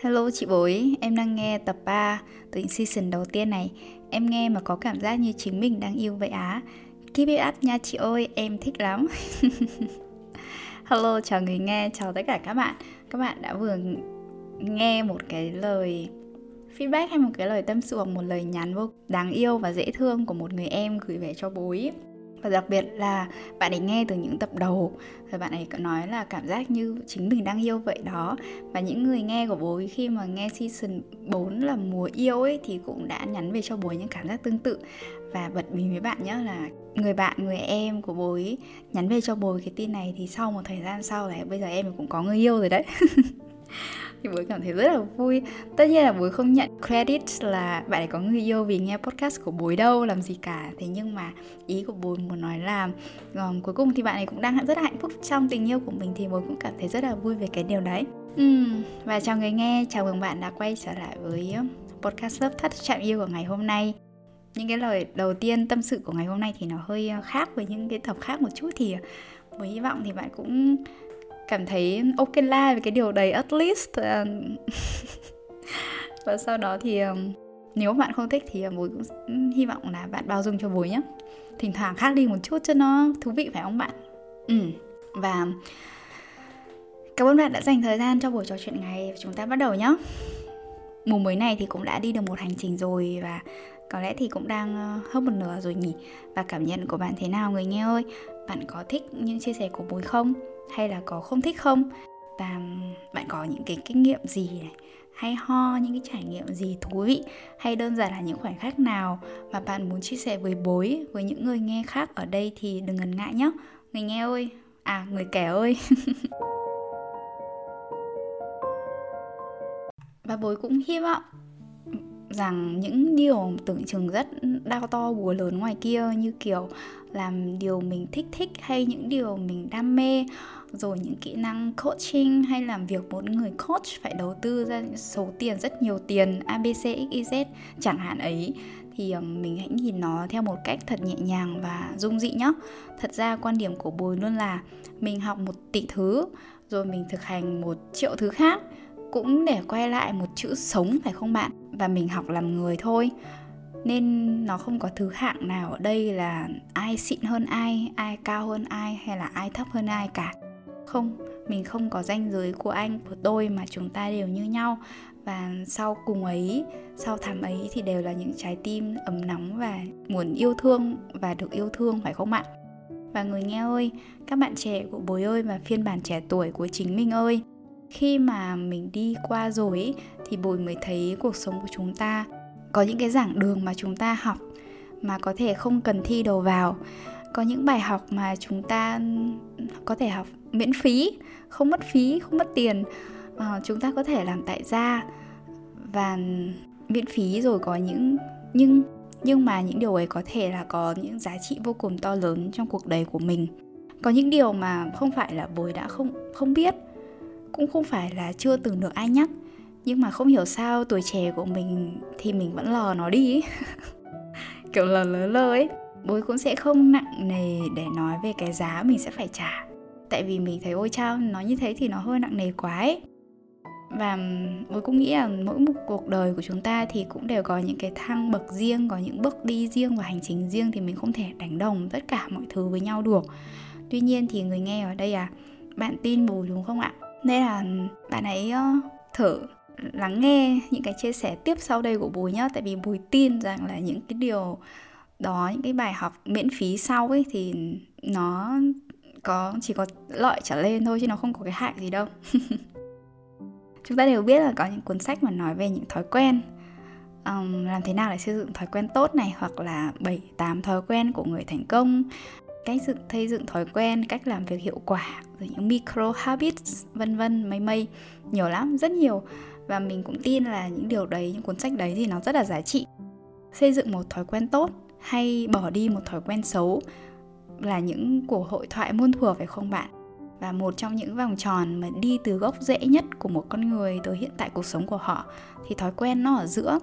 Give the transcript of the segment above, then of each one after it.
Hello chị bối, em đang nghe tập 3 từ season đầu tiên này. Em nghe mà có cảm giác như chính mình đang yêu vậy á. Keep it up nha chị ơi, em thích lắm. Hello, chào người nghe, chào tất cả các bạn. Các bạn đã vừa nghe một cái lời feedback hay một cái lời tâm sự hoặc một lời nhắn vô đáng yêu và dễ thương của một người em gửi về cho bối và đặc biệt là bạn ấy nghe từ những tập đầu. Rồi bạn ấy có nói là cảm giác như chính mình đang yêu vậy đó. Và những người nghe của bố khi mà nghe season 4 là mùa yêu ấy, thì cũng đã nhắn về cho bố những cảm giác tương tự. Và bật mí với bạn nhé là người bạn, người em của bố ấy nhắn về cho bố cái tin này thì sau một thời gian sau là bây giờ em cũng có người yêu rồi đấy. thì bố cảm thấy rất là vui. Tất nhiên là bố không nhận credit là bạn ấy có người yêu vì nghe podcast của bố đâu làm gì cả. Thế nhưng mà ý của bố muốn nói là um, cuối cùng thì bạn ấy cũng đang rất là hạnh phúc trong tình yêu của mình thì bố cũng cảm thấy rất là vui về cái điều đấy. Uhm, và chào người nghe chào mừng bạn đã quay trở lại với podcast lớp thất chạm yêu của ngày hôm nay. Những cái lời đầu tiên tâm sự của ngày hôm nay thì nó hơi khác với những cái tập khác một chút thì với hy vọng thì bạn cũng cảm thấy ok la về cái điều đấy at least ờ. và sau đó thì ờ, nếu bạn không thích thì ờ, bố cũng ừ, hy vọng là bạn bao dung cho bố nhé thỉnh thoảng khác đi một chút cho nó thú vị, phải không bạn? Ừ. Và cảm ơn bạn đã dành thời gian cho buổi trò chuyện ngày chúng ta bắt đầu nhé mùa mới này thì cũng đã đi được một hành trình rồi và có lẽ thì cũng đang hơn một nửa rồi nhỉ. Và cảm nhận của bạn thế nào người nghe ơi? Bạn có thích những chia sẻ của bối không? Hay là có không thích không? Và bạn có những cái kinh nghiệm gì này? Hay ho, những cái trải nghiệm gì thú vị? Hay đơn giản là những khoảnh khắc nào mà bạn muốn chia sẻ với bối, với những người nghe khác ở đây thì đừng ngần ngại nhé người nghe ơi. À người kẻ ơi. Và bối cũng hy vọng rằng những điều tưởng chừng rất đau to búa lớn ngoài kia như kiểu làm điều mình thích thích hay những điều mình đam mê, rồi những kỹ năng coaching hay làm việc một người coach phải đầu tư ra những số tiền, rất nhiều tiền abc xyz chẳng hạn ấy. Thì ờ, mình hãy nhìn nó theo một cách thật nhẹ nhàng và dung dị nhé thật ra quan điểm của bùi luôn là mình học một tỷ thứ, rồi mình thực hành một triệu thứ khác, cũng để quay lại một chữ sống, phải không bạn? Và mình học làm người thôi nên nó không có thứ hạng nào ở đây là ai xịn hơn ai ai cao hơn ai hay là ai thấp hơn ai cả. Không mình không có danh giới của anh của tôi mà chúng ta đều như nhau. Và sau cùng ấy sau thảm ấy thì đều là những trái tim ấm nóng và muốn yêu thương và được yêu thương phải không ạ? Và người nghe ơi các bạn trẻ của bối ơi và phiên bản trẻ tuổi của chính mình ơi khi mà mình đi qua rồi ấy, thì bồi mới thấy cuộc sống của chúng ta có những cái giảng đường mà chúng ta học mà có thể không cần thi đầu vào. Có những bài học mà chúng ta ừ, có thể học miễn phí không mất phí không mất tiền. À, chúng ta có thể làm tại gia và miễn phí rồi có những nhưng nhưng mà những điều ấy có thể là có những giá trị vô cùng to lớn trong cuộc đời của mình. Có những điều mà không phải là bồi đã không không biết cũng không phải là chưa từng được ai nhắc nhưng mà không hiểu sao tuổi trẻ của mình thì mình vẫn lò nó đi ấy. kiểu lờ lớ lơ ấy. Bố cũng sẽ không nặng nề để nói về cái giá mình sẽ phải trả. Tại vì mình thấy, ôi chao, nói như thế thì nó hơi nặng nề quá ấy. Và bố cũng nghĩ là mỗi một cuộc đời của chúng ta thì cũng đều có những cái thăng bậc riêng, có những bước đi riêng và hành trình riêng thì mình không thể đánh đồng tất cả mọi thứ với nhau được. Tuy nhiên thì người nghe ở đây à bạn tin bố đúng không ạ? Nên là bạn ấy thử lắng nghe những cái chia sẻ tiếp sau đây của bùi nhá. Tại vì bùi tin rằng là những cái điều đó những cái bài học miễn phí sau ấy thì nó có chỉ có lợi trở lên thôi chứ nó không có cái hại gì đâu. Chúng ta đều biết là có những cuốn sách mà nói về những thói quen. Um, làm thế nào để xây dựng thói quen tốt này? Hoặc là bảy tám thói quen của người thành công. Cách dựng xây dựng thói quen cách làm việc hiệu quả rồi những micro habits vân vân mây mây. Nhiều lắm rất nhiều và mình cũng tin là những điều đấy, những cuốn sách đấy thì nó rất là giá trị. Xây dựng một thói quen tốt hay bỏ đi một thói quen xấu là những cuộc hội thoại muôn thuở phải không bạn? Và một trong những vòng tròn mà đi từ gốc rễ nhất của một con người tới hiện tại cuộc sống của họ thì thói quen nó ở giữa.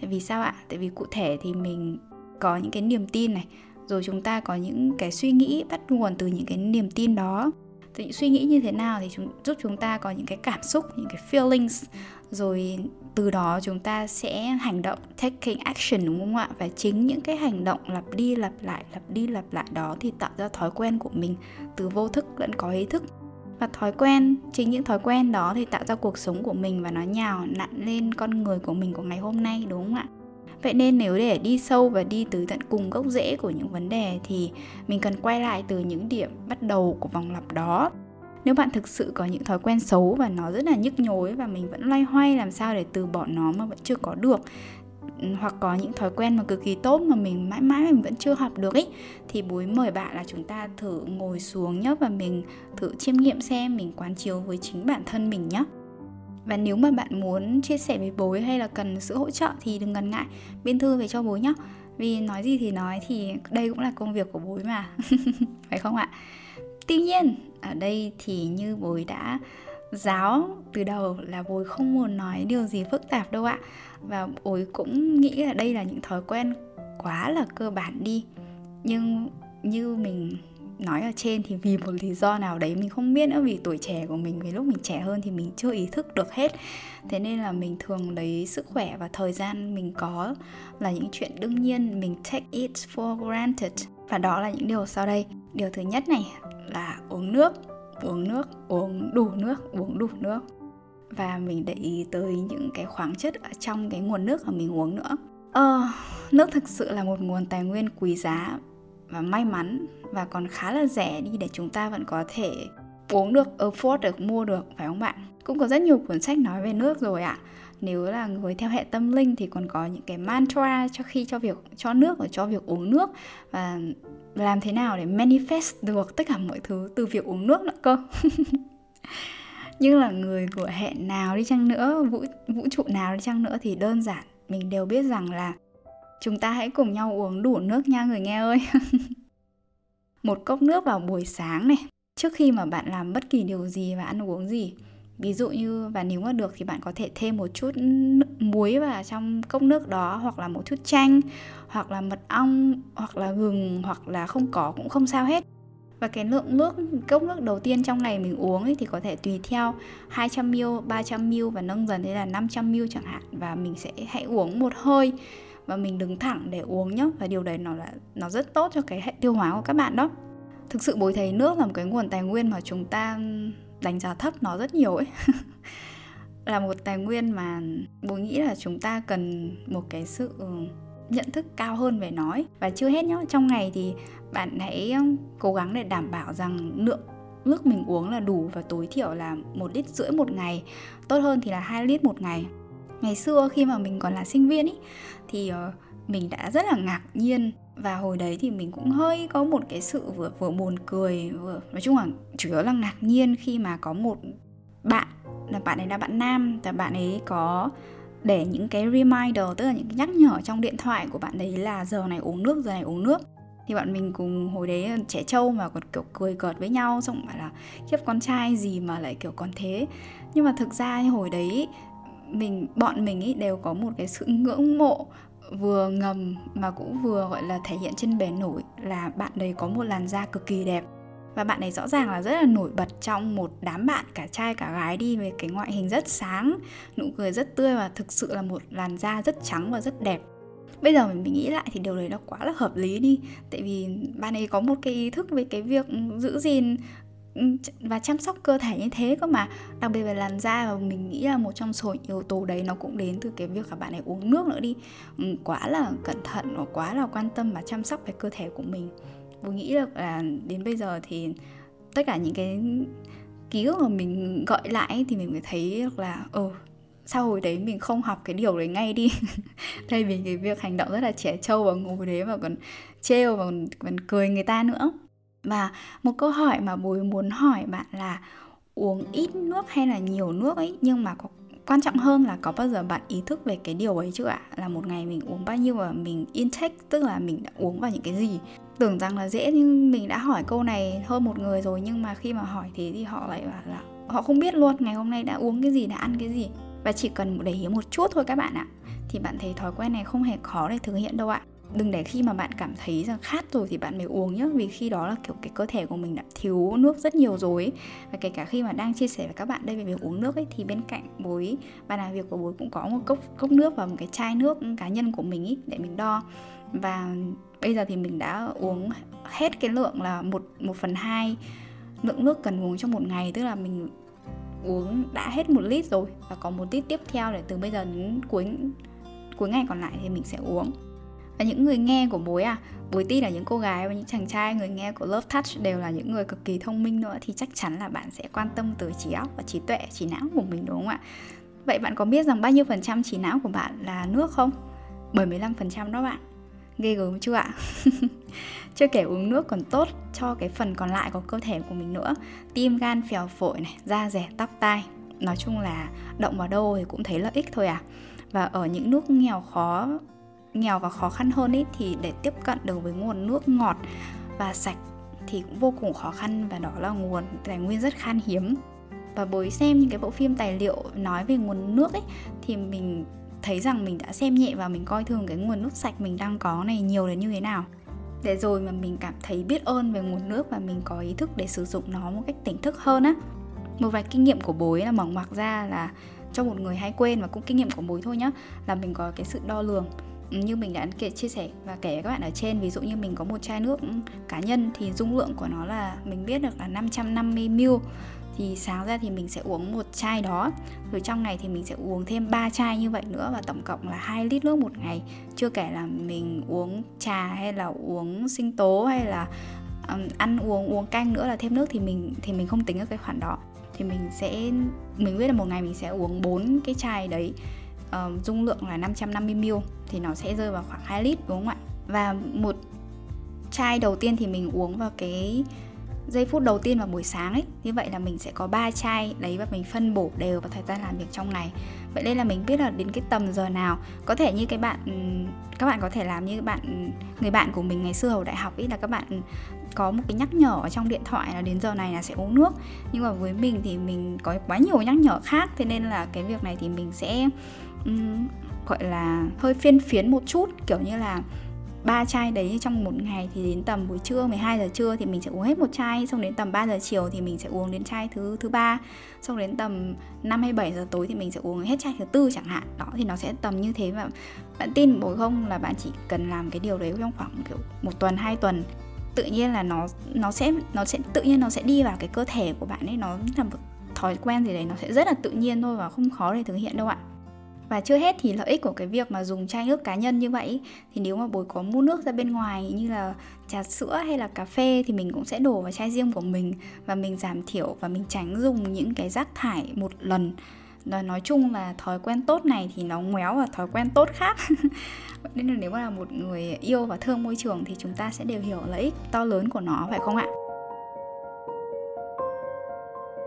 Tại vì sao ạ? Tại vì cụ thể thì mình có những cái niềm tin này, rồi chúng ta có những cái suy nghĩ bắt nguồn từ những cái niềm tin đó. Từ những suy nghĩ như thế nào thì chúng, giúp chúng ta có những cái cảm xúc, những cái feelings rồi từ đó chúng ta sẽ hành động, taking action, đúng không ạ? Và chính những cái hành động lặp đi lặp lại, lặp đi lặp lại đó thì tạo ra thói quen của mình từ vô thức lẫn có ý thức. Và thói quen, chính những thói quen đó thì tạo ra cuộc sống của mình và nó nhào nặn lên con người của mình của ngày hôm nay, đúng không ạ? Vậy nên nếu để đi sâu và đi từ tận cùng gốc rễ của những vấn đề thì mình cần quay lại từ những điểm bắt đầu của vòng lặp đó nếu bạn thực sự có những thói quen xấu và nó rất là nhức nhối và mình vẫn loay hoay làm sao để từ bỏ nó mà vẫn chưa có được ừ, hoặc có những thói quen mà cực kỳ tốt mà mình mãi mãi mình vẫn chưa học được ấy thì bối mời bạn là chúng ta thử ngồi xuống nhé và mình thử chiêm nghiệm xem, mình quán chiếu với chính bản thân mình nhé và nếu mà bạn muốn chia sẻ với bối hay là cần sự hỗ trợ thì đừng ngần ngại, biên thư về cho bối nhé vì nói gì thì nói thì đây cũng là công việc của bối mà, phải không ạ? Tuy nhiên ở đây thì như bồi đã giáo từ đầu là bồi không muốn nói điều gì phức tạp đâu ạ. Và bồi cũng nghĩ là đây là những thói quen quá là cơ bản đi. Nhưng như mình nói ở trên thì vì một lý do nào đấy mình không biết nữa, vì tuổi trẻ của mình, vì lúc mình trẻ hơn thì mình chưa ý thức được hết. Thế nên là mình thường lấy sức khỏe và thời gian mình có là những chuyện đương nhiên, mình take it for granted. Và đó là những điều sau đây. Điều thứ nhất này là uống nước uống nước uống đủ nước uống đủ nước. Và mình để ý tới những cái khoáng chất ở trong cái nguồn nước mà mình uống nữa. Ờ, nước thực sự là một nguồn tài nguyên quý giá và may mắn và còn khá là rẻ đi để chúng ta vẫn có thể uống được afford được mua được phải không bạn? Cũng có rất nhiều cuốn sách nói về nước rồi ạ nếu là người theo hệ tâm linh thì còn có những cái mantra cho khi cho việc, cho nước và cho việc uống nước. Và làm thế nào để manifest được tất cả mọi thứ từ việc uống nước nữa cơ? Nhưng là người của hệ nào đi chăng nữa, vũ vũ trụ nào đi chăng nữa thì đơn giản, mình đều biết rằng là chúng ta hãy cùng nhau uống đủ nước nha người nghe ơi. Một cốc nước vào buổi sáng này, trước khi mà bạn làm bất kỳ điều gì và ăn uống gì ví dụ như và nếu mà được thì bạn có thể thêm một chút muối vào trong cốc nước đó hoặc là một chút chanh hoặc là mật ong hoặc là gừng hoặc là không có cũng không sao hết. Và cái lượng nước cốc nước đầu tiên trong ngày mình uống ấy thì có thể tùy theo 200ml, 300ml và nâng dần đến là 500ml chẳng hạn. Và mình sẽ hãy uống một hơi và mình đứng thẳng để uống nhé và điều đấy nó là nó rất tốt cho cái hệ tiêu hóa của các bạn đó. Thực sự bối thấy nước là một cái nguồn tài nguyên mà chúng ta đánh giá thấp nó rất nhiều ấy. Là một tài nguyên mà bố nghĩ là chúng ta cần một cái sự ừ, nhận thức cao hơn về nó ấy. và chưa hết nhá, trong ngày thì bạn hãy ừ, cố gắng để đảm bảo rằng lượng nước mình uống là đủ và tối thiểu là một lít rưỡi một ngày. Tốt hơn thì là hai lít một ngày. Ngày xưa khi mà mình còn là sinh viên ý, thì ờ, mình đã rất là ngạc nhiên và hồi đấy thì mình cũng hơi có một cái sự vừa vừa buồn cười, vừa, nói chung là chủ yếu là ngạc nhiên khi mà có một bạn, là bạn ấy là bạn nam và bạn ấy có để những cái reminder, tức là những cái nhắc nhở trong điện thoại của bạn đấy là giờ này uống nước, giờ này uống nước. Thì bọn mình cùng hồi đấy trẻ trâu mà còn, kiểu, cười cợt với nhau, xong bảo là khiếp con trai gì mà lại kiểu còn thế? Nhưng mà thực ra hồi đấy mình, bọn mình ý đều có một cái sự ngưỡng mộ vừa ngầm mà cũng vừa gọi là thể hiện trên bề nổi là bạn đấy có một làn da cực kỳ đẹp. Và bạn ấy rõ ràng là rất là nổi bật trong một đám bạn cả trai cả gái đi về cái ngoại hình rất sáng nụ cười rất tươi và thực sự là một làn da rất trắng và rất đẹp. Bây giờ mình, mình nghĩ lại thì điều đấy nó quá là hợp lý đi. Tại vì bạn ấy có một cái ý thức về cái việc giữ gìn Ừ, và chăm sóc cơ thể như thế cơ mà. Đặc biệt về làn da và mình nghĩ là một trong số yếu tố đấy nó cũng đến từ cái việc là bạn ấy uống nước nữa đi. Ừ, quá là cẩn thận và quá là quan tâm và chăm sóc về cơ thể của mình. Tôi nghĩ được là à, đến bây giờ thì tất cả những cái ký ức mà mình gọi lại thì mình mới thấy được là ừ sau hồi đấy mình không học cái điều đấy ngay đi. Thay vì cái việc hành động rất là trẻ trâu và ngồi đấy mà còn trêu và còn, còn cười người ta nữa và một câu hỏi mà bố muốn hỏi bạn là uống ít nước hay là nhiều nước ấy? Nhưng mà có, quan trọng hơn là có bao giờ bạn ý thức về cái điều ấy chưa ạ? Là một ngày mình uống bao nhiêu và mình intake, tức là mình đã uống vào những cái gì? Tưởng rằng là dễ nhưng mình đã hỏi câu này hơn một người rồi nhưng mà khi mà hỏi thế thì họ lại bảo là họ không biết luôn ngày hôm nay đã uống cái gì, đã ăn cái gì. Và chỉ cần để ý một chút thôi các bạn ạ. Thì bạn thấy thói quen này không hề khó để thực hiện đâu ạ đừng để khi mà bạn cảm thấy rằng khát rồi thì bạn mới uống nhé vì khi đó là kiểu cái cơ thể của mình đã thiếu nước rất nhiều rồi và kể cả khi mà đang chia sẻ với các bạn đây về việc uống nước ấy, thì bên cạnh bối, bàn làm việc của bối cũng có một cốc cốc nước và một cái chai nước cá nhân của mình ý, để mình đo. Và bây giờ thì mình đã uống hết cái lượng là một một phần hai lượng nước cần uống trong một ngày. Tức là mình uống đã hết một lít rồi và có một lít tiếp theo để từ bây giờ đến cuối cuối ngày còn lại thì mình sẽ uống và những người nghe của bối à bối tin là những cô gái và những chàng trai, người nghe của Love Touch đều là những người cực kỳ thông minh nữa, thì chắc chắn là bạn sẽ quan tâm tới trí óc và trí tuệ, trí não của mình, đúng không ạ? Vậy bạn có biết rằng bao nhiêu phần trăm trí não của bạn là nước không? 75 phần trăm đó bạn. Ghê gớm chưa ạ? Chưa kể uống nước còn tốt cho cái phần còn lại của cơ thể của mình nữa. Tim, gan, phèo, phổi này, da rẻ, tóc, tai. Nói chung là động vào đâu thì cũng thấy lợi ích thôi à. Và ở những nước nghèo khó nghèo và khó khăn hơn ấy thì để tiếp cận được với nguồn nước ngọt và sạch thì cũng vô cùng khó khăn, và đó là nguồn tài nguyên rất khan hiếm. Và bối xem những cái bộ phim tài liệu nói về nguồn nước ấy, thì mình thấy rằng mình đã xem nhẹ và mình coi thường cái nguồn nước sạch mình đang có này nhiều đến như thế nào. Để rồi mà mình cảm thấy biết ơn về nguồn nước và mình có ý thức để sử dụng nó một cách tỉnh thức hơn á. Một vài kinh nghiệm của bối là mở ngoặc ra là cho một người hay quên, và cũng kinh nghiệm của bối thôi nhá, là mình có cái sự đo lường như mình đã kể chia sẻ và kể với các bạn ở trên ví dụ như mình có một chai nước cá nhân thì dung lượng của nó là mình biết được là 550 ml. Thì sáng ra thì mình sẽ uống một chai đó rồi trong ngày thì mình sẽ uống thêm 3 chai như vậy nữa và tổng cộng là 2 lít nước một ngày. Chưa kể là mình uống trà hay là uống sinh tố hay là um, ăn uống uống canh nữa là thêm nước thì mình thì mình không tính được cái khoản đó. Thì mình sẽ mình biết là một ngày mình sẽ uống 4 cái chai đấy uh, dung lượng là 550ml thì nó sẽ rơi vào khoảng 2 lít đúng không ạ? Và một chai đầu tiên thì mình uống vào cái giây phút đầu tiên vào buổi sáng ấy. Như vậy là mình sẽ có 3 chai đấy và mình phân bổ đều vào thời gian làm việc trong ngày. Vậy nên là mình biết là đến cái tầm giờ nào có thể như cái bạn các bạn có thể làm như bạn người bạn của mình ngày xưa ở đại học ấy là các bạn có một cái nhắc nhở ở trong điện thoại là đến giờ này là sẽ uống nước. Nhưng mà với mình thì mình có quá nhiều nhắc nhở khác thế nên là cái việc này thì mình sẽ um, gọi là hơi phiên phiến một chút kiểu như là ba chai đấy trong một ngày thì đến tầm buổi trưa 12 giờ trưa thì mình sẽ uống hết một chai xong đến tầm 3 giờ chiều thì mình sẽ uống đến chai thứ thứ ba xong đến tầm 5 hay 7 giờ tối thì mình sẽ uống hết chai thứ tư chẳng hạn. Đó thì nó sẽ tầm như thế và bạn tin bồi không là bạn chỉ cần làm cái điều đấy trong khoảng kiểu một tuần hai tuần. Tự nhiên là nó nó sẽ nó sẽ tự nhiên nó sẽ đi vào cái cơ thể của bạn ấy nó là một thói quen gì đấy nó sẽ rất là tự nhiên thôi và không khó để thực hiện đâu ạ và chưa hết thì lợi ích của cái việc mà dùng chai nước cá nhân như vậy thì nếu mà bồi có mua nước ra bên ngoài như là trà sữa hay là cà phê thì mình cũng sẽ đổ vào chai riêng của mình và mình giảm thiểu và mình tránh dùng những cái rác thải một lần. Nói, nói chung là thói quen tốt này thì nó ngoéo và thói quen tốt khác. Nên là nếu mà là một người yêu và thương môi trường thì chúng ta sẽ đều hiểu lợi ích to lớn của nó phải không ạ?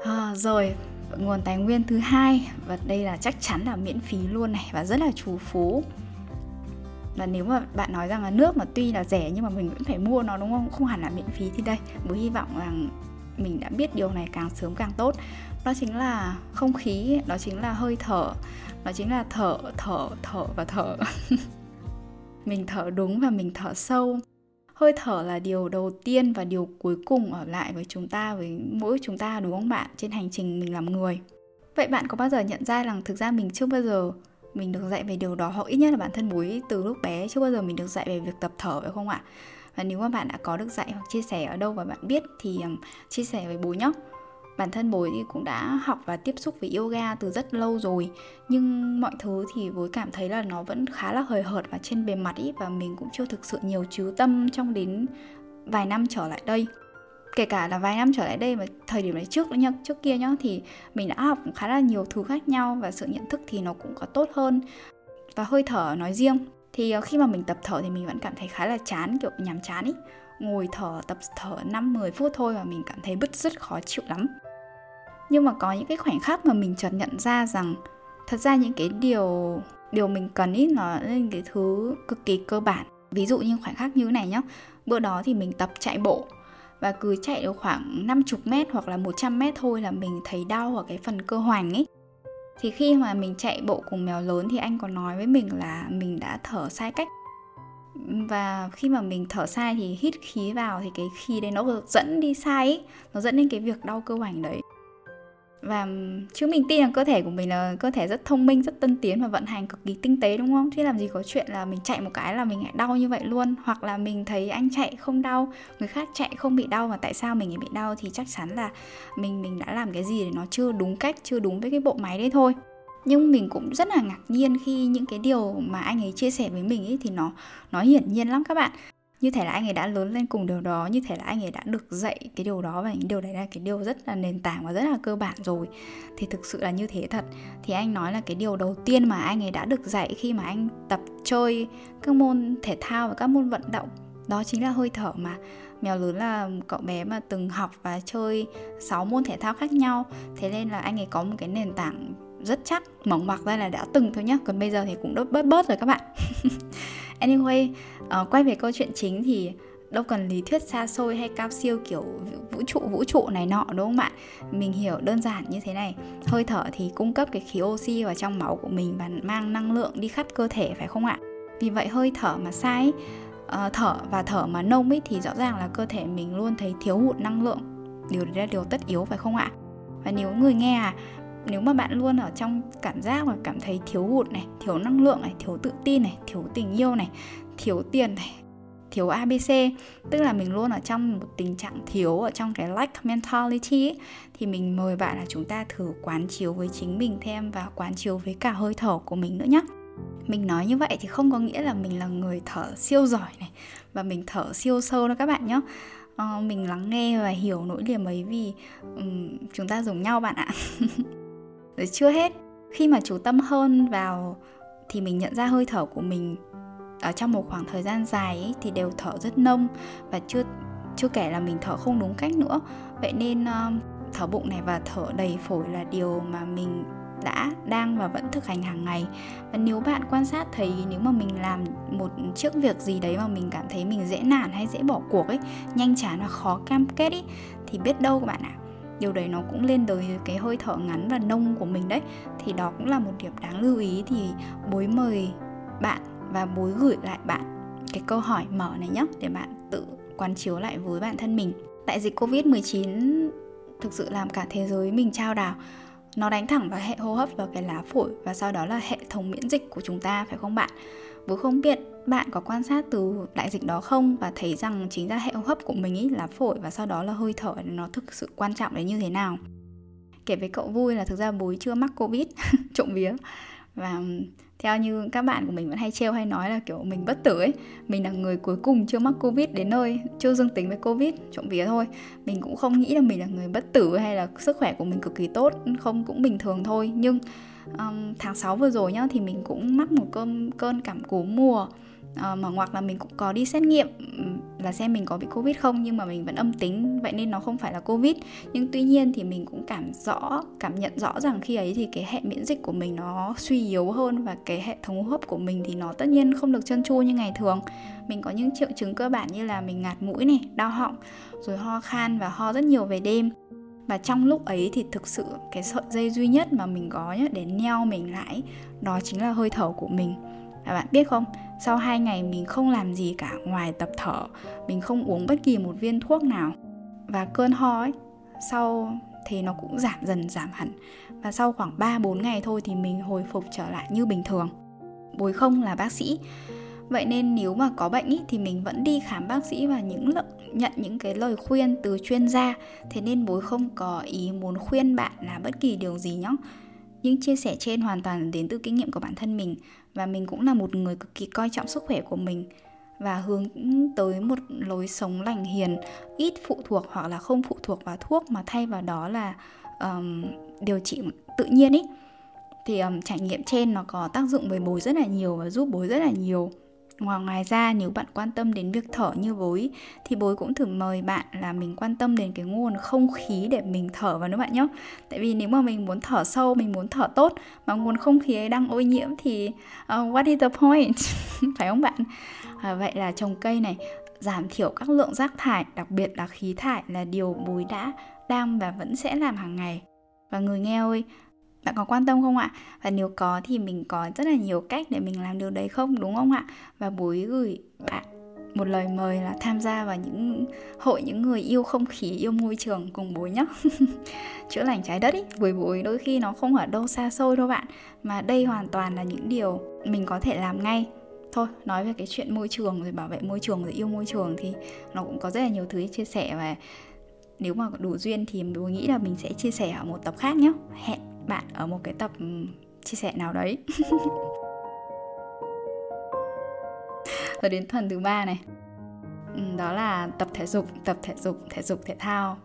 À, rồi nguồn tài nguyên thứ hai, và đây là chắc chắn là miễn phí luôn này, và rất là trù phú. Và nếu mà bạn nói rằng là nước mà tuy là rẻ nhưng mà mình vẫn phải mua nó, đúng không? Không hẳn là miễn phí thì đây mới hy vọng rằng mình đã biết điều này càng sớm càng tốt. Đó chính là không khí, đó chính là hơi thở, đó chính là thở thở thở và thở. Mình thở đúng và mình thở sâu hơi thở là điều đầu tiên và điều cuối cùng ở lại với chúng ta, với mỗi chúng ta, đúng không bạn? Trên hành trình mình làm người. Vậy bạn có bao giờ nhận ra rằng thực ra mình chưa bao giờ mình được dạy về điều đó, hoặc ít nhất là bản thân bố từ lúc bé chưa bao giờ mình được dạy về việc tập thở, phải không ạ? Và nếu mà bạn đã có được dạy hoặc chia sẻ ở đâu và bạn biết thì chia sẻ với bố nhóc bản thân bối thì cũng đã học và tiếp xúc với yoga từ rất lâu rồi. Nhưng mọi thứ thì bối cảm thấy là nó vẫn khá là hời hợt và trên bề mặt ý, và mình cũng chưa thực sự nhiều chú tâm trong đến vài năm trở lại đây. Kể cả là vài năm trở lại đây mà thời điểm đấy trước nữa nhá, trước kia nhá, thì mình đã học khá là nhiều thứ khác nhau và sự nhận thức thì nó cũng có tốt hơn và hơi thở nói riêng. Thì ờ, khi mà mình tập thở thì mình vẫn cảm thấy khá là chán, kiểu nhàm chán ý. Ngồi thở, tập thở 5 10 phút thôi và mình cảm thấy bứt rất khó chịu lắm nhưng mà có những cái khoảnh khắc mà mình chợt nhận ra rằng thật ra những cái điều điều mình cần ít nó là cái thứ cực kỳ cơ bản. Ví dụ như khoảnh khắc như thế này nhá, bữa đó thì mình tập chạy bộ và cứ chạy được khoảng 50 mét hoặc là 100 mét thôi là mình thấy đau ở cái phần cơ hoành ấy thì khi mà mình chạy bộ cùng mèo lớn thì anh có nói với mình là mình đã thở sai cách. Và khi mà mình thở sai thì hít khí vào thì cái khí đấy nó dẫn đi sai ấy nó dẫn đến cái việc đau cơ hoành đấy và chứ mình tin là cơ thể của mình là cơ thể rất thông minh, rất tân tiến và vận hành cực kỳ tinh tế, đúng không? Chứ làm gì có chuyện là mình chạy một cái là mình lại đau như vậy luôn. Hoặc là mình thấy anh chạy không đau, người khác chạy không bị đau và tại sao mình lại bị đau thì chắc chắn là mình mình đã làm cái gì để nó chưa đúng cách, chưa đúng với cái bộ máy đấy thôi. Nhưng mình cũng rất là ngạc nhiên khi những cái điều mà anh ấy chia sẻ với mình ấy thì nó nó hiển nhiên lắm các bạn như thể là anh ấy đã lớn lên cùng điều đó, như thể là anh ấy đã được dạy cái điều đó và những điều đấy là cái điều rất là nền tảng và rất là cơ bản rồi. Thì thực sự là như thế thật. Thì anh nói là cái điều đầu tiên mà anh ấy đã được dạy khi mà anh tập chơi các môn thể thao và các môn vận động, đó chính là hơi thở mà. Mèo lớn là cậu bé mà từng học và chơi 6 môn thể thao khác nhau. Thế nên là anh ấy có một cái nền tảng rất chắc mỏng mặc ra là đã từng thôi nhá. Còn bây giờ thì cũng đốt bớt bớt rồi các bạn. Anyway uh, quay về câu chuyện chính thì đâu cần lý thuyết xa xôi hay cao siêu kiểu vũ trụ vũ trụ này nọ đúng không ạ mình hiểu đơn giản như thế này. Hơi thở thì cung cấp cái khí oxy vào trong máu của mình và mang năng lượng đi khắp cơ thể phải không ạ? Vì vậy hơi thở mà sai uh, thở và thở mà nông ấy thì rõ ràng là cơ thể mình luôn thấy thiếu hụt năng lượng. Điều đấy là điều tất yếu phải không ạ? Và nếu người nghe à nếu mà bạn luôn ở trong cảm giác mà cảm thấy thiếu hụt này thiếu năng lượng này thiếu tự tin này thiếu tình yêu này thiếu tiền này thiếu abc tức là mình luôn ở trong một tình trạng thiếu ở trong cái lack mentality ấy, thì mình mời bạn là chúng ta thử quán chiếu với chính mình thêm và quán chiếu với cả hơi thở của mình nữa nhé mình nói như vậy thì không có nghĩa là mình là người thở siêu giỏi này và mình thở siêu sâu đâu các bạn nhé uh, ờ, mình lắng nghe và hiểu nỗi niềm ấy vì um, chúng ta giống nhau bạn ạ. rồi chưa hết khi mà chú tâm hơn vào thì mình nhận ra hơi thở của mình ở trong một khoảng thời gian dài ấy, thì đều thở rất nông và chưa chưa kể là mình thở không đúng cách nữa. Vậy nên uh, thở bụng này và thở đầy phổi là điều mà mình đã đang và vẫn thực hành hàng ngày. Và nếu bạn quan sát thấy nếu mà mình làm một chiếc việc gì đấy mà mình cảm thấy mình dễ nản hay dễ bỏ cuộc ấy nhanh chán và khó cam kết ấy thì biết đâu các bạn ạ à, điều đấy nó cũng lên tới cái hơi thở ngắn và nông của mình đấy. Thì đó cũng là một điểm đáng lưu ý. Thì bối mời bạn và bối gửi lại bạn cái câu hỏi mở này nhé để bạn tự quán chiếu lại với bản thân mình. Đại dịch covid 19 thực sự làm cả thế giới mình trao đảo. Nó đánh thẳng vào hệ hô hấp và cái lá phổi và sau đó là hệ thống miễn dịch của chúng ta, phải không bạn? Vũ không biết bạn có quan sát từ đại dịch đó không và thấy rằng chính ra hệ hô hấp của mình ý là phổi và sau đó là hơi thở, nó thực sự quan trọng đến như thế nào. Kể với cậu vui là thực ra bối chưa mắc covid, trộm vía. Và theo như các bạn của mình vẫn hay trêu hay nói là kiểu mình bất tử ấy, mình là người cuối cùng chưa mắc covid đến nơi, chưa dương tính với covid, trộm vía thôi. Mình cũng không nghĩ là mình là người bất tử hay là sức khỏe của mình cực kỳ tốt, không, cũng bình thường thôi. Nhưng um, tháng 6 vừa rồi nhá thì mình cũng mắc một cơn cơn cảm cúm mùa. Uh, mà hoặc là mình cũng có đi xét nghiệm là xem mình có bị covid không nhưng mà mình vẫn âm tính vậy nên nó không phải là covid. Nhưng tuy nhiên thì mình cũng cảm rõ cảm nhận rõ rằng khi ấy thì cái hệ miễn dịch của mình nó suy yếu hơn và cái hệ thống hô hấp của mình thì nó tất nhiên không được chân chu như ngày thường. Mình có những triệu chứng cơ bản như là mình ngạt mũi này đau họng rồi ho khan và ho rất nhiều về đêm và trong lúc ấy thì thực sự cái sợi dây duy nhất mà mình có nhá, để neo mình lại, đó chính là hơi thở của mình. Và bạn biết không? Sau hai ngày mình không làm gì cả ngoài tập thở, mình không uống bất kỳ một viên thuốc nào. Và cơn ho ấy, sau thì nó cũng giảm dần, giảm hẳn. Và sau khoảng 3-4 ngày thôi thì mình hồi phục trở lại như bình thường. Bối không là bác sĩ vậy nên nếu mà có bệnh ý, thì mình vẫn đi khám bác sĩ và những lợi, nhận những cái lời khuyên từ chuyên gia. Thế nên bối không có ý muốn khuyên bạn là bất kỳ điều gì nhé những chia sẻ trên hoàn toàn đến từ kinh nghiệm của bản thân mình và mình cũng là một người cực kỳ coi trọng sức khỏe của mình và hướng tới một lối sống lành hiền ít phụ thuộc hoặc là không phụ thuộc vào thuốc mà thay vào đó là um, điều trị tự nhiên ý. Thì um, trải nghiệm trên nó có tác dụng với bối rất là nhiều và giúp bối rất là nhiều. Ngoài ngoài ra nếu bạn quan tâm đến việc thở như bối thì bối cũng thử mời bạn là mình quan tâm đến cái nguồn không khí để mình thở vào nữa bạn nhé. Tại vì nếu mà mình muốn thở sâu, mình muốn thở tốt mà nguồn không khí ấy đang ô nhiễm thì uh, what is the point? Phải không bạn? À, vậy là trồng cây này giảm thiểu các lượng rác thải, đặc biệt là khí thải là điều bối đã, đang và vẫn sẽ làm hàng ngày. Và người nghe ơi, bạn có quan tâm không ạ? Và nếu có thì mình có rất là nhiều cách để mình làm điều đấy không, đúng không ạ? Và bối gửi bạn một lời mời là tham gia vào những hội những người yêu không khí, yêu môi trường cùng bối nhé chữa lành trái đất ý. Với bối đôi khi nó không ở đâu xa xôi đâu bạn. Mà đây hoàn toàn là những điều mình có thể làm ngay. Thôi, nói về cái chuyện môi trường rồi bảo vệ môi trường rồi yêu môi trường thì nó cũng có rất là nhiều thứ chia sẻ. Và nếu mà đủ duyên thì mình nghĩ là mình sẽ chia sẻ ở một tập khác nhé hẹn bạn ở một cái tập chia sẻ nào đấy. Rồi đến phần thứ ba này. Đó là tập thể dục, tập thể dục thể dục, thể thao.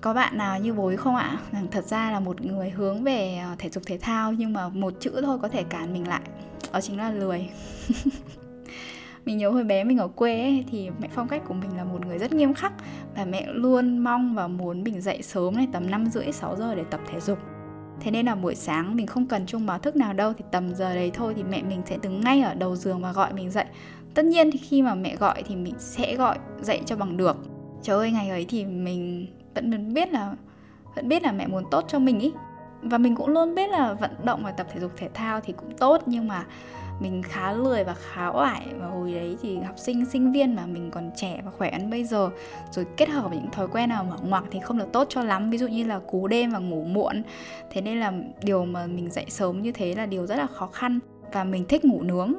Có bạn nào như bối không ạ? Rằng thật ra là một người hướng về ờ, thể dục, thể thao nhưng mà một chữ thôi có thể cản mình lại, đó chính là lười. mình nhớ hồi bé mình ở quê ấy, thì mẹ phong cách của mình là một người rất nghiêm khắc. Và mẹ luôn mong và muốn mình dậy sớm này tầm 5 rưỡi 6 giờ để tập thể dục. Thế nên là buổi sáng mình không cần chung báo thức nào đâu Thì tầm giờ đấy thôi thì mẹ mình sẽ đứng ngay ở đầu giường và gọi mình dậy. Tất nhiên thì khi mà mẹ gọi thì mình sẽ gọi dậy cho bằng được. Trời ơi ngày ấy thì mình vẫn biết là vẫn biết là mẹ muốn tốt cho mình ý. Và mình cũng luôn biết là vận động và tập thể dục thể thao thì cũng tốt nhưng mà mình khá lười và khá oải và hồi đấy thì học sinh sinh viên mà mình còn trẻ và khỏe hơn bây giờ, rồi kết hợp với những thói quen nào mở ngoặc thì không được tốt cho lắm, ví dụ như là cú đêm và ngủ muộn. Thế nên là điều mà mình dậy sớm như thế là điều rất là khó khăn và mình thích ngủ nướng.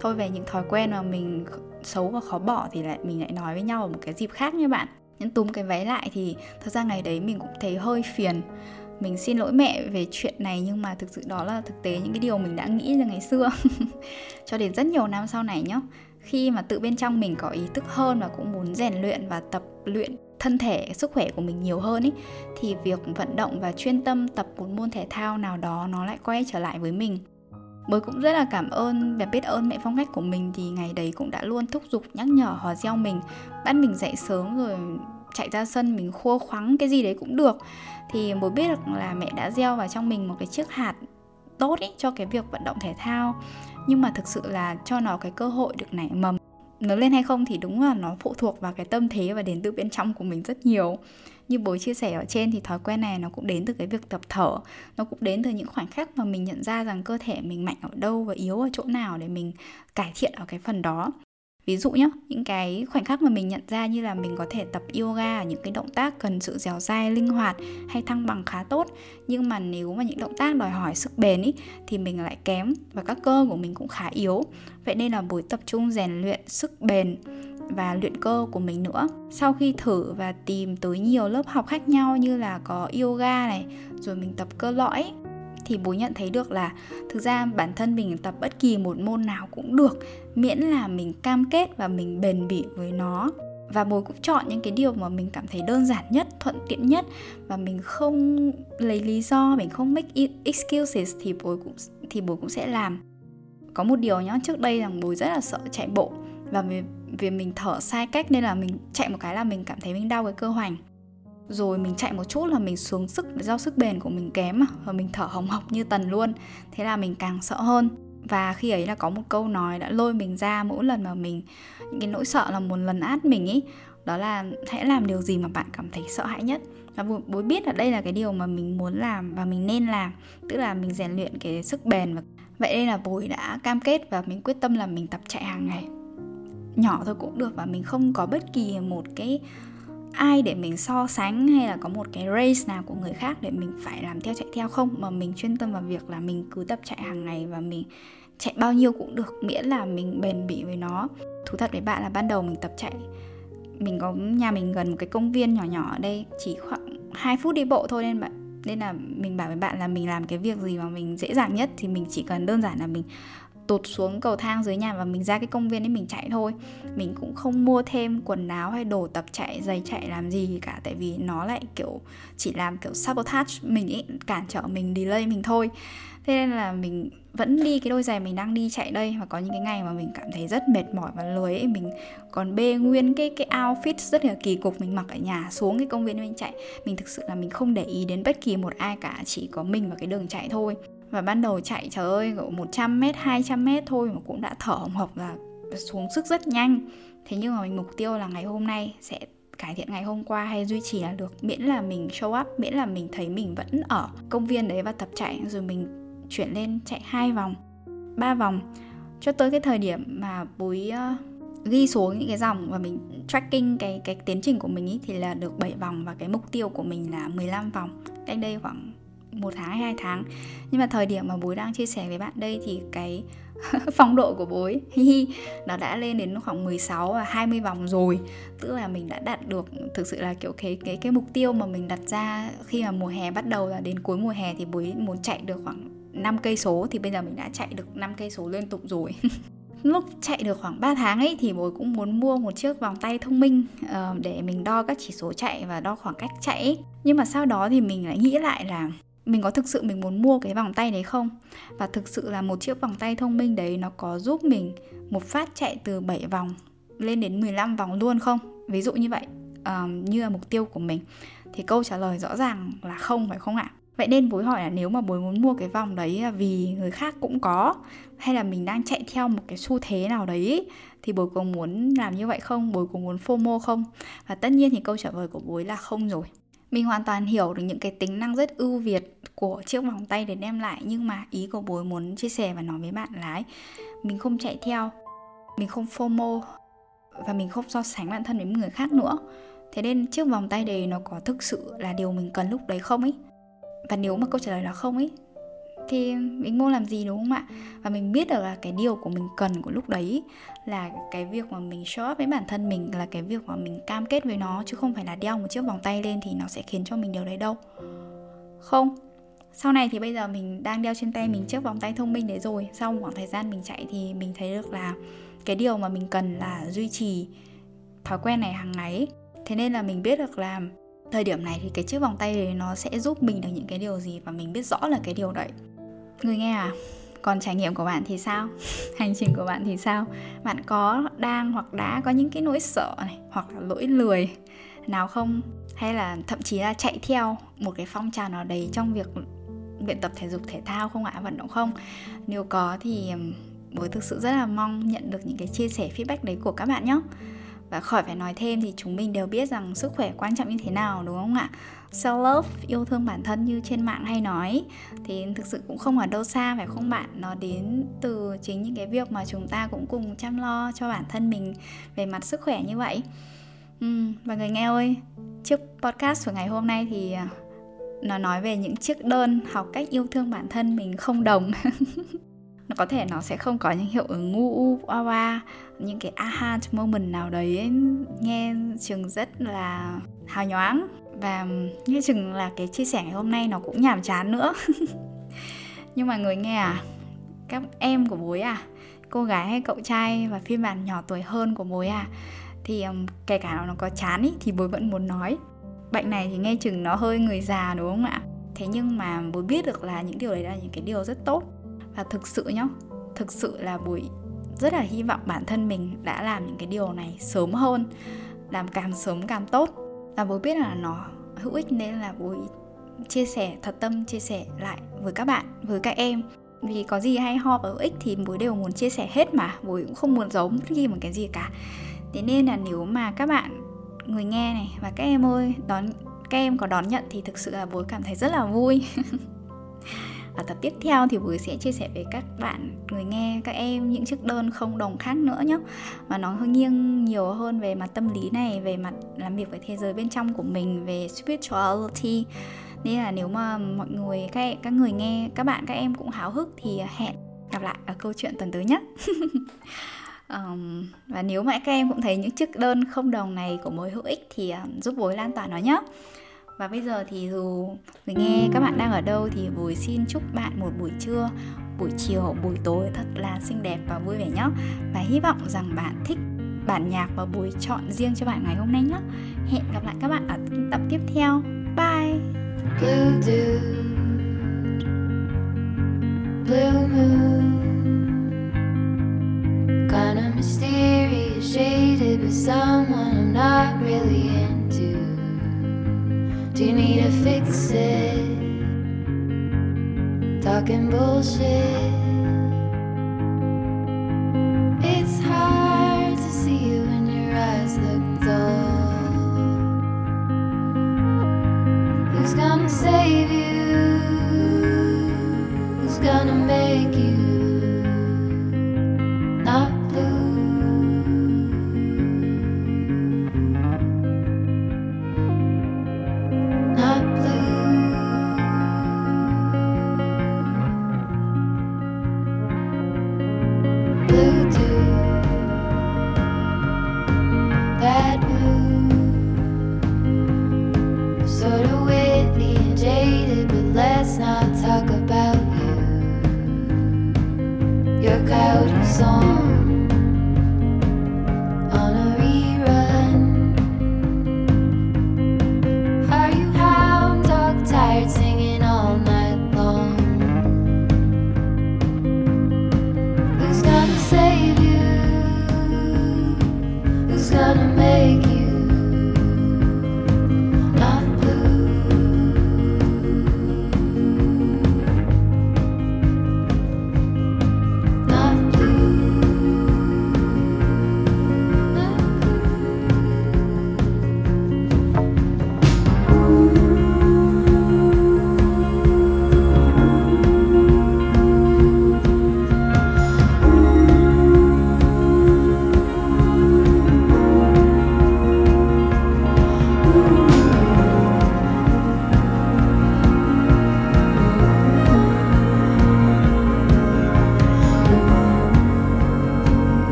Thôi về những thói quen mà mình xấu và khó bỏ thì lại mình lại nói với nhau ở một cái dịp khác nha bạn. Nhưng túm cái váy lại thì thật ra ngày đấy mình cũng thấy hơi phiền mình xin lỗi mẹ về chuyện này, nhưng mà thực sự đó là thực tế những cái điều mình đã nghĩ ra ngày xưa. Cho đến rất nhiều năm sau này nhá, khi mà tự bên trong mình có ý thức hơn và cũng muốn rèn luyện và tập luyện thân thể, sức khỏe của mình nhiều hơn ý, thì việc vận động và chuyên tâm tập một môn thể thao nào đó nó lại quay trở lại với mình. Bới cũng rất là cảm ơn và biết ơn mẹ phong cách của mình thì ngày đấy cũng đã luôn thúc giục, nhắc nhở, hò gieo mình, bắt mình dậy sớm rồi chạy ra sân mình khua khoắng, cái gì đấy cũng được thì mới biết được là mẹ đã gieo vào trong mình một cái chiếc hạt tốt ý cho cái việc vận động thể thao. Nhưng mà thực sự là cho nó cái cơ hội được nảy mầm. Lớn lên hay không thì đúng là nó phụ thuộc vào cái tâm thế và đến từ bên trong của mình rất nhiều. Như bố chia sẻ ở trên thì thói quen này nó cũng đến từ cái việc tập thở. Nó cũng đến từ những khoảnh khắc mà mình nhận ra rằng cơ thể mình mạnh ở đâu và yếu ở chỗ nào để mình cải thiện ở cái phần đó ví dụ nhé những cái khoảnh khắc mà mình nhận ra như là mình có thể tập yoga ở những cái động tác cần sự dẻo dai, linh hoạt hay thăng bằng khá tốt. Nhưng mà nếu mà những động tác đòi hỏi sức bền ý, thì mình lại kém và các cơ của mình cũng khá yếu. Vậy nên là buổi tập trung rèn luyện sức bền và luyện cơ của mình nữa. Sau khi thử và tìm tới nhiều lớp học khác nhau như là có yoga này, rồi mình tập cơ lõi thì bố nhận thấy được là thực ra bản thân mình tập bất kỳ một môn nào cũng được miễn là mình cam kết và mình bền bỉ với nó. Và bố cũng chọn những cái điều mà mình cảm thấy đơn giản nhất thuận tiện nhất và mình không lấy lý do mình không make excuses thì bố cũng thì bố cũng sẽ làm. Có một điều nhá trước đây rằng bố rất là sợ chạy bộ và vì, vì mình thở sai cách nên là mình chạy một cái là mình cảm thấy mình đau cái cơ hoành rồi mình chạy một chút là mình xuống sức, do sức bền của mình kém mà, và mình thở hồng hộc như tần luôn. Thế là mình càng sợ hơn. Và khi ấy là có một câu nói đã lôi mình ra mỗi lần mà mình, những cái nỗi sợ là một lần át mình ý. Đó là hãy làm điều gì mà bạn cảm thấy sợ hãi nhất. Và bố biết là đây là cái điều mà mình muốn làm và mình nên làm, tức là mình rèn luyện cái sức bền và vậy đây là bố đã cam kết và mình quyết tâm là mình tập chạy hàng ngày. Nhỏ thôi cũng được và mình không có bất kỳ một cái ai để mình so sánh hay là có một cái race nào của người khác để mình phải làm theo chạy theo không? Mà mình chuyên tâm vào việc là mình cứ tập chạy hàng ngày và mình chạy bao nhiêu cũng được, miễn là mình bền bỉ với nó. Thú thật với bạn là ban đầu mình tập chạy, mình có, nhà mình gần một cái công viên nhỏ nhỏ ở đây, chỉ khoảng 2 phút đi bộ thôi nên bạn, nên là mình bảo với bạn là mình làm cái việc gì mà mình dễ dàng nhất thì mình chỉ cần đơn giản là mình tụt xuống cầu thang dưới nhà và mình ra cái công viên ấy mình chạy thôi. Mình cũng không mua thêm quần áo hay đồ tập chạy, giày chạy làm gì cả, tại vì nó lại kiểu chỉ làm kiểu sabotage mình ấy cản trở mình, delay mình thôi. Thế nên là mình vẫn đi cái đôi giày mình đang đi chạy đây và có những cái ngày mà mình cảm thấy rất mệt mỏi và lười ấy, mình còn bê nguyên cái cái outfit rất là kỳ cục mình mặc ở nhà xuống cái công viên mình chạy. Mình thực sự là mình không để ý đến bất kỳ một ai cả, chỉ có mình và cái đường chạy thôi và ban đầu chạy trời ơi 100 m 200 m thôi mà cũng đã thở hồng hộc và xuống sức rất nhanh. Thế nhưng mà mình mục tiêu là ngày hôm nay sẽ cải thiện ngày hôm qua hay duy trì là được miễn là mình show up miễn là mình thấy mình vẫn ở công viên đấy và tập chạy. Rồi mình chuyển lên chạy hai vòng ba vòng. Cho tới cái thời điểm mà bối uh, ờ, ghi xuống những cái dòng và mình tracking cái cái tiến trình của mình ý thì là được 7 vòng và cái mục tiêu của mình là 15 vòng. Cách đây khoảng một tháng hay hai tháng. Nhưng mà thời điểm mà bối đang chia sẻ với bạn đây thì cái phong độ của bối nó đã lên đến khoảng 16 và 20 vòng rồi. Tức là mình đã đạt được thực sự là kiểu cái cái cái mục tiêu mà mình đặt ra khi mà mùa hè bắt đầu là đến cuối mùa hè thì bối muốn chạy được khoảng 5 cây số thì bây giờ mình đã chạy được 5 cây số liên tục rồi. Lúc chạy được khoảng 3 tháng ấy thì bố cũng muốn mua một chiếc vòng tay thông minh uh, để mình đo các chỉ số chạy và đo khoảng cách chạy ấy. nhưng mà sau đó thì mình lại nghĩ lại là mình có thực sự mình muốn mua cái vòng tay đấy không? Và thực sự là một chiếc vòng tay thông minh đấy nó có giúp mình một phát chạy từ 7 vòng lên đến 15 vòng luôn không? Ví dụ như vậy uh, như là mục tiêu của mình. Thì câu trả lời rõ ràng là không phải không ạ? Vậy nên bối hỏi là nếu mà bối muốn mua cái vòng đấy là vì người khác cũng có hay là mình đang chạy theo một cái xu thế nào đấy thì bối có muốn làm như vậy không? Bối có muốn fomo không? Và tất nhiên thì câu trả lời của bối là không rồi mình hoàn toàn hiểu được những cái tính năng rất ưu việt của chiếc vòng tay để đem lại nhưng mà ý của bố muốn chia sẻ và nói với bạn là ấy, mình không chạy theo mình không fomo và mình không so sánh bản thân với người khác nữa. Thế nên chiếc vòng tay đấy nó có thực sự là điều mình cần lúc đấy không ấy? Và nếu mà câu trả lời là không ấy thì mình mua làm gì đúng không ạ? Và mình biết được là cái điều của mình cần của lúc đấy là cái việc mà mình show up với bản thân mình, là cái việc mà mình cam kết với nó, chứ không phải là đeo một chiếc vòng tay lên thì nó sẽ khiến cho mình điều đấy đâu. Không. Sau này thì bây giờ mình đang đeo trên tay mình chiếc vòng tay thông minh đấy rồi, sau một khoảng thời gian mình chạy thì mình thấy được là cái điều mà mình cần là duy trì thói quen này hàng ngày thế nên là mình biết được là thời điểm này thì cái chiếc vòng tay đấy nó sẽ giúp mình được những cái điều gì và mình biết rõ là cái điều đấy. Người nghe à? Còn trải nghiệm của bạn thì sao? Hành trình của bạn thì sao? Bạn có đang hoặc đã có những cái nỗi sợ này, hoặc là lỗi lười nào không? Hay là thậm chí là chạy theo một cái phong trào nào đấy trong việc luyện tập thể dục thể thao không ạ? Vận động không? Nếu có thì bố thực sự rất là mong nhận được những cái chia sẻ, feedback đấy của các bạn nhé. Và khỏi phải nói thêm thì chúng mình đều biết rằng sức khỏe quan trọng như thế nào, đúng không ạ? Self love yêu thương bản thân như trên mạng hay nói thì thực sự cũng không ở đâu xa phải không bạn? Nó đến từ chính những cái việc mà chúng ta cũng cùng chăm lo cho bản thân mình về mặt sức khỏe như vậy. Ừ, và người nghe ơi chiếc podcast của ngày hôm nay thì à, nó nói về những chiếc đơn học cách yêu thương bản thân mình không đồng. Nó có thể nó sẽ không có những hiệu ứng ngu u oa oa những cái aha moment nào đấy ấy, nghe chừng rất là hào nhoáng và nghĩ chừng là cái chia sẻ ngày hôm nay nó cũng nhàm chán nữa. Nhưng mà người nghe à các em của bối à cô gái hay cậu trai và phiên bản nhỏ tuổi hơn của bối à thì um, kể cả nó có chán ý, thì bối vẫn muốn nói. Bệnh này thì nghe chừng nó hơi người già đúng không ạ? Thế nhưng mà bối biết được là những điều đấy là những cái điều rất tốt. Và thực sự nhá thực sự là bối rất là hy vọng bản thân mình đã làm những cái điều này sớm hơn làm càng sớm càng tốt và bố biết là nó hữu ích nên là bố chia sẻ thật tâm chia sẻ lại với các bạn với các em. Vì có gì hay ho và hữu ích thì bố đều muốn chia sẻ hết mà bố cũng không muốn giấu bất kỳ một cái gì cả. Thế nên là nếu mà các bạn người nghe này và các em ơi đón các em có đón nhận thì thực sự là bố cảm thấy rất là vui ở tập tiếp theo thì bùi sẽ chia sẻ với các bạn người nghe các em những chiếc đơn không đồng khác nữa nhé. Và nó hơi nghiêng nhiều hơn về mặt tâm lý này về mặt làm việc với thế giới bên trong của mình về spirituality. Nên là nếu mà mọi người các các người nghe các bạn các em cũng háo hức thì hẹn gặp lại ở câu chuyện tuần tới nhé. Um, và nếu mà các em cũng thấy những chiếc đơn không đồng này của mối hữu ích thì um, giúp bối lan tỏa nó nhé và bây giờ thì dù người nghe các bạn đang ở đâu thì Bùi xin chúc bạn một buổi trưa buổi chiều buổi tối thật là xinh đẹp và vui vẻ nhé. Và hy vọng rằng bạn thích bản nhạc và buổi chọn riêng cho bạn ngày hôm nay nhé. Hẹn gặp lại các bạn ở tập tiếp theo. Bye! Blue dew, blue moon, kind of mysterious, shaded with someone I'm not really into. Do you need to fix it? Talking bullshit. It's hard to see you when your eyes look dull. Who's gonna save you?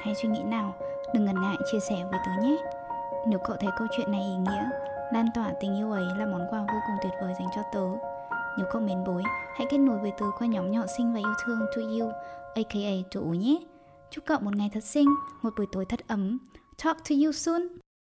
Hay suy nghĩ nào, đừng ngần ngại chia sẻ với tớ nhé. Nếu cậu thấy câu chuyện này ý nghĩa, lan tỏa tình yêu ấy là món quà vô cùng tuyệt vời dành cho tớ. Nếu cậu mến bối, hãy kết nối với tớ qua nhóm nhỏ xinh và yêu thương To You, aka To nhé. Chúc cậu một ngày thật xinh, một buổi tối thật ấm. Talk to you soon!